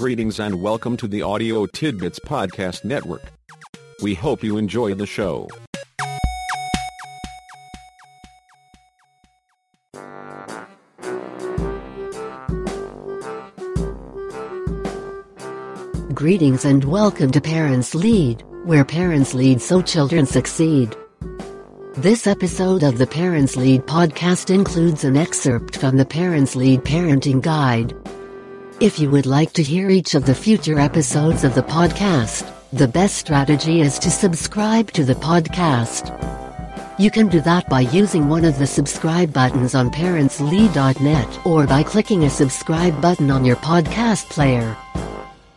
Greetings and welcome to the Audio Tidbits Podcast Network. We hope you enjoy the show. Greetings and welcome to Parents Lead, where parents lead so children succeed. This episode of the Parents Lead podcast includes an excerpt from the Parents Lead Parenting Guide. If you would like to hear each of the future episodes of the podcast, the best strategy is to subscribe to the podcast. You can do that by using one of the subscribe buttons on parentslead.net or by clicking a subscribe button on your podcast player.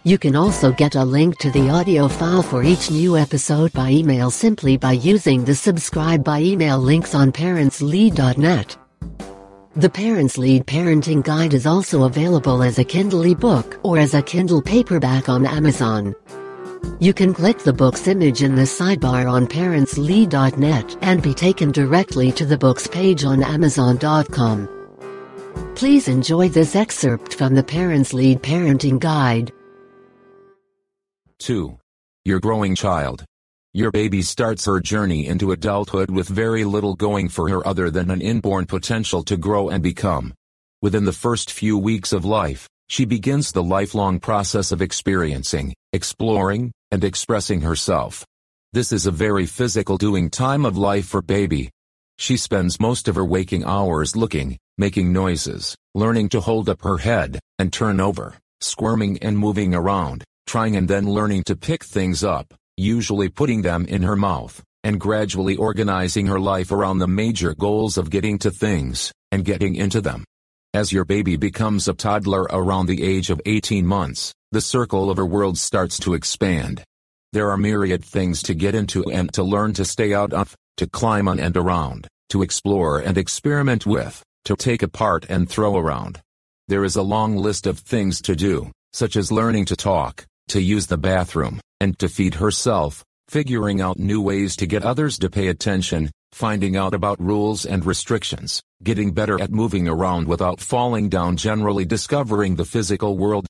You can also get a link to the audio file for each new episode by email simply by using the subscribe by email links on parentslead.net. The Parents Lead Parenting Guide is also available as a Kindle ebook or as a Kindle paperback on Amazon. You can click the book's image in the sidebar on parentslead.net and be taken directly to the book's page on amazon.com. Please enjoy this excerpt from the Parents Lead Parenting Guide. 2. Your growing child. Your baby starts her journey into adulthood with very little going for her other than an inborn potential to grow and become. Within the first few weeks of life, she begins the lifelong process of experiencing, exploring, and expressing herself. This is a very physical doing time of life for baby. She spends most of her waking hours looking, making noises, learning to hold up her head, and turn over, squirming and moving around trying and then learning to pick things up, usually putting them in her mouth, and gradually organizing her life around the major goals of getting to things, and getting into them. As your baby becomes a toddler around the age of 18 months, the circle of her world starts to expand. There are myriad things to get into and to learn to stay out of, to climb on and around, to explore and experiment with, to take apart and throw around. There is a long list of things to do, such as learning to talk, to use the bathroom, and to feed herself, figuring out new ways to get others to pay attention, finding out about rules and restrictions, getting better at moving around without falling down generally discovering the physical world.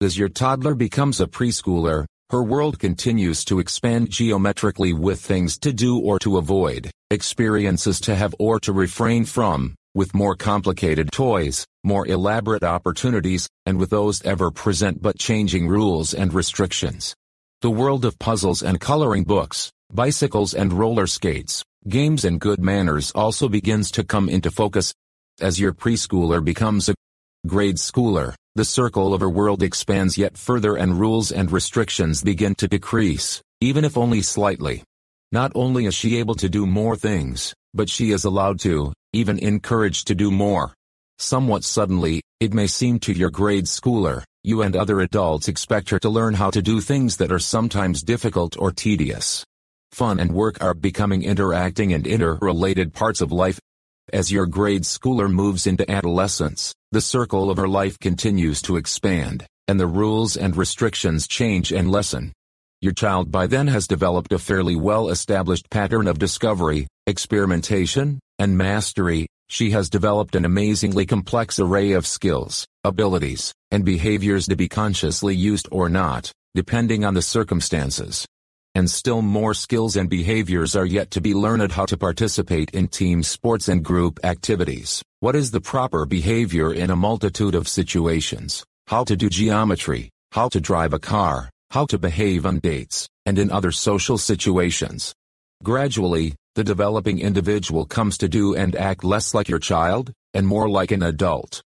As your toddler becomes a preschooler, her world continues to expand geometrically with things to do or to avoid, experiences to have or to refrain from, with more complicated toys, more elaborate opportunities, and with those ever-present but changing rules and restrictions. The world of puzzles and coloring books, bicycles and roller skates, games and good manners also begins to come into focus. As your preschooler becomes a grade schooler, the circle of her world expands yet further and rules and restrictions begin to decrease, even if only slightly. Not only is she able to do more things, but she is allowed to, even encouraged to do more. Somewhat suddenly, it may seem to your grade schooler, you and other adults expect her to learn how to do things that are sometimes difficult or tedious. Fun and work are becoming interacting and interrelated parts of life. As your grade schooler moves into adolescence, the circle of her life continues to expand, and the rules and restrictions change and lessen. Your child by then has developed a fairly well-established pattern of discovery, experimentation, and mastery, she has developed an amazingly complex array of skills, abilities, and behaviors to be consciously used or not, depending on the circumstances. And still more skills and behaviors are yet to be learned how to participate in team sports and group activities. What is the proper behavior in a multitude of situations? How to do geometry, how to drive a car, how to behave on dates, and in other social situations. Gradually, the developing individual comes to do and act less like your child, and more like an adult.